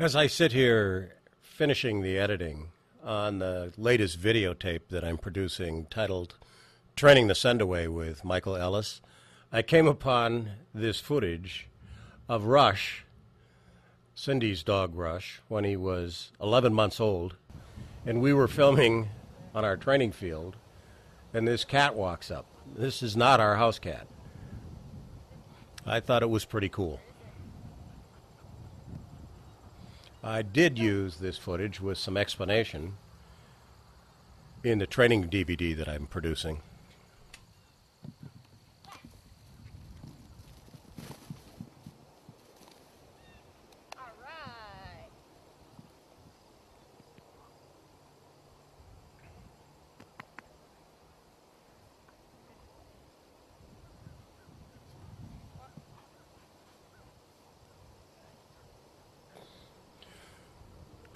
As I sit here finishing the editing on the latest videotape that I'm producing titled Training the Sendaway with Michael Ellis, I came upon this footage of Rush, Cindy's dog Rush, when he was 11 months old, and we were filming on our training field, and this cat walks up. This is not our house cat. I thought it was pretty cool. I did use this footage with some explanation in the training DVD that I'm producing.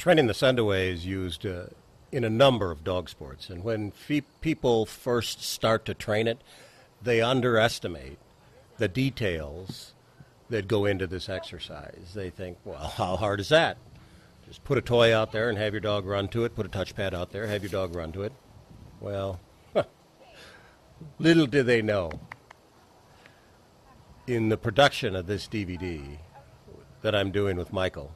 Training the Sendaway is used uh, in a number of dog sports, and when people first start to train it, they underestimate the details that go into this exercise. They think, well, how hard is that? Just put a toy out there and have your dog run to it, put a touchpad out there, have your dog run to it. Well, little do they know. In the production of this DVD that I'm doing with Michael,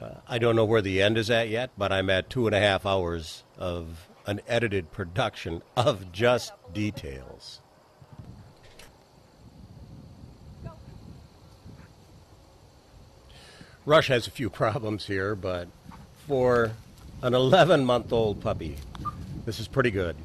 uh, I don't know where the end is at yet, but I'm at two and a half hours of an edited production of just details. Rush has a few problems here, but for an 11 month old puppy, this is pretty good.